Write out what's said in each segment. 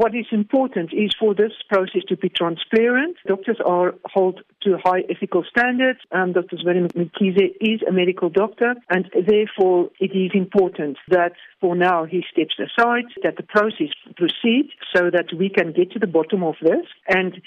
What is important is for this process to be transparent. Doctors are held to high ethical standards. Um, Dr. Zweli Mkhize is a medical doctor, and therefore it is important that for now he steps aside, that the process proceeds so that we can get to the bottom of this and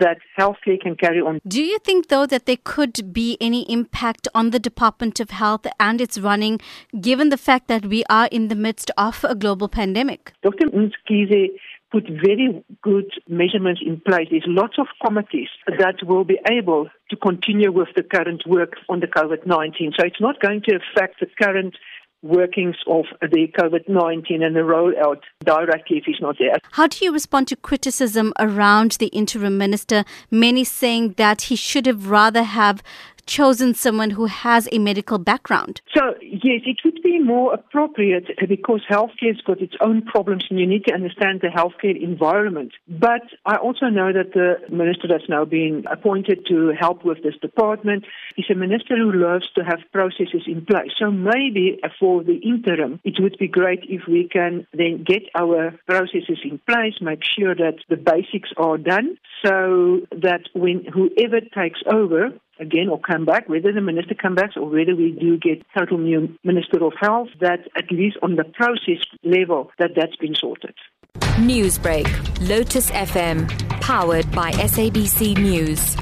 that healthcare can carry on. Do you think, though, that there could be any impact on the Department of Health and its running, given the fact that we are in the midst of a global pandemic? Dr. Mkhize put very good measurements in place. There's lots of committees that will be able to continue with the current work on the COVID-19. So it's not going to affect the current workings of the COVID 19 and the rollout directly if he's not there. How do you respond to criticism around the interim minister? Many saying that he should have rather have chosen someone who has a medical background? So, yes, it would be more appropriate because healthcare has got its own problems and you need to understand the healthcare environment. But I also know that the minister that's now been appointed to help with this department is a minister who loves to have processes in place. So maybe for the interim, it would be great if we can then get our processes in place, make sure that the basics are done so that when whoever takes over again or come back, whether the minister comes back or whether we do get total new Minister of Health, that at least on the process level, that that's been sorted. Newsbreak, Lotus FM, powered by SABC News.